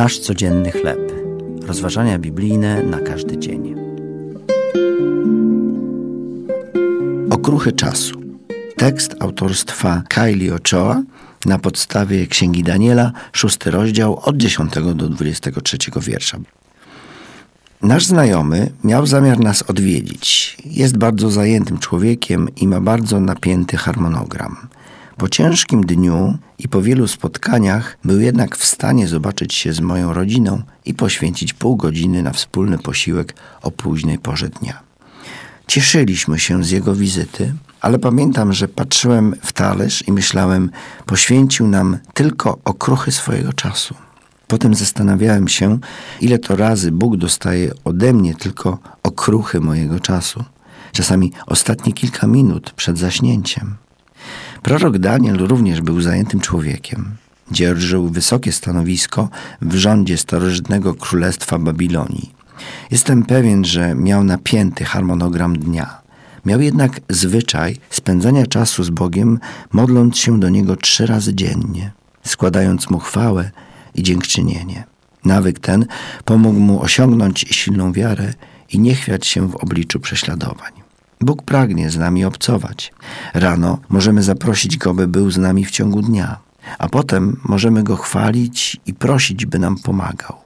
Nasz codzienny chleb. Rozważania biblijne na każdy dzień. Okruchy czasu. Tekst autorstwa Kylie Ochoa na podstawie Księgi Daniela, szósty rozdział od 10 do 23 wiersza. Nasz znajomy miał zamiar nas odwiedzić. Jest bardzo zajętym człowiekiem i ma bardzo napięty harmonogram. Po ciężkim dniu i po wielu spotkaniach był jednak w stanie zobaczyć się z moją rodziną i poświęcić pół godziny na wspólny posiłek o późnej porze dnia. Cieszyliśmy się z jego wizyty, ale pamiętam, że patrzyłem w talerz i myślałem, poświęcił nam tylko okruchy swojego czasu. Potem zastanawiałem się, ile to razy Bóg dostaje ode mnie tylko okruchy mojego czasu, czasami ostatnie kilka minut przed zaśnięciem. Prorok Daniel również był zajętym człowiekiem. Dzierżył wysokie stanowisko w rządzie starożytnego królestwa Babilonii. Jestem pewien, że miał napięty harmonogram dnia. Miał jednak zwyczaj spędzania czasu z Bogiem, modląc się do Niego trzy razy dziennie, składając Mu chwałę i dziękczynienie. Nawyk ten pomógł mu osiągnąć silną wiarę i nie chwiać się w obliczu prześladowań. Bóg pragnie z nami obcować. Rano możemy zaprosić Go, by był z nami w ciągu dnia, a potem możemy Go chwalić i prosić, by nam pomagał.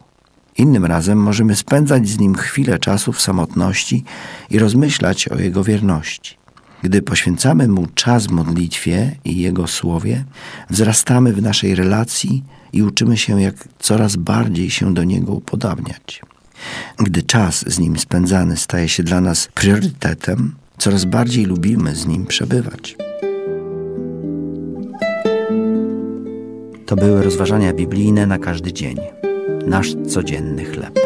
Innym razem możemy spędzać z Nim chwilę czasu w samotności i rozmyślać o Jego wierności. Gdy poświęcamy Mu czas modlitwie i Jego słowie, wzrastamy w naszej relacji i uczymy się, jak coraz bardziej się do Niego upodabniać. Gdy czas z Nim spędzany staje się dla nas priorytetem, coraz bardziej lubimy z Nim przebywać. To były rozważania biblijne na każdy dzień. Nasz codzienny chleb.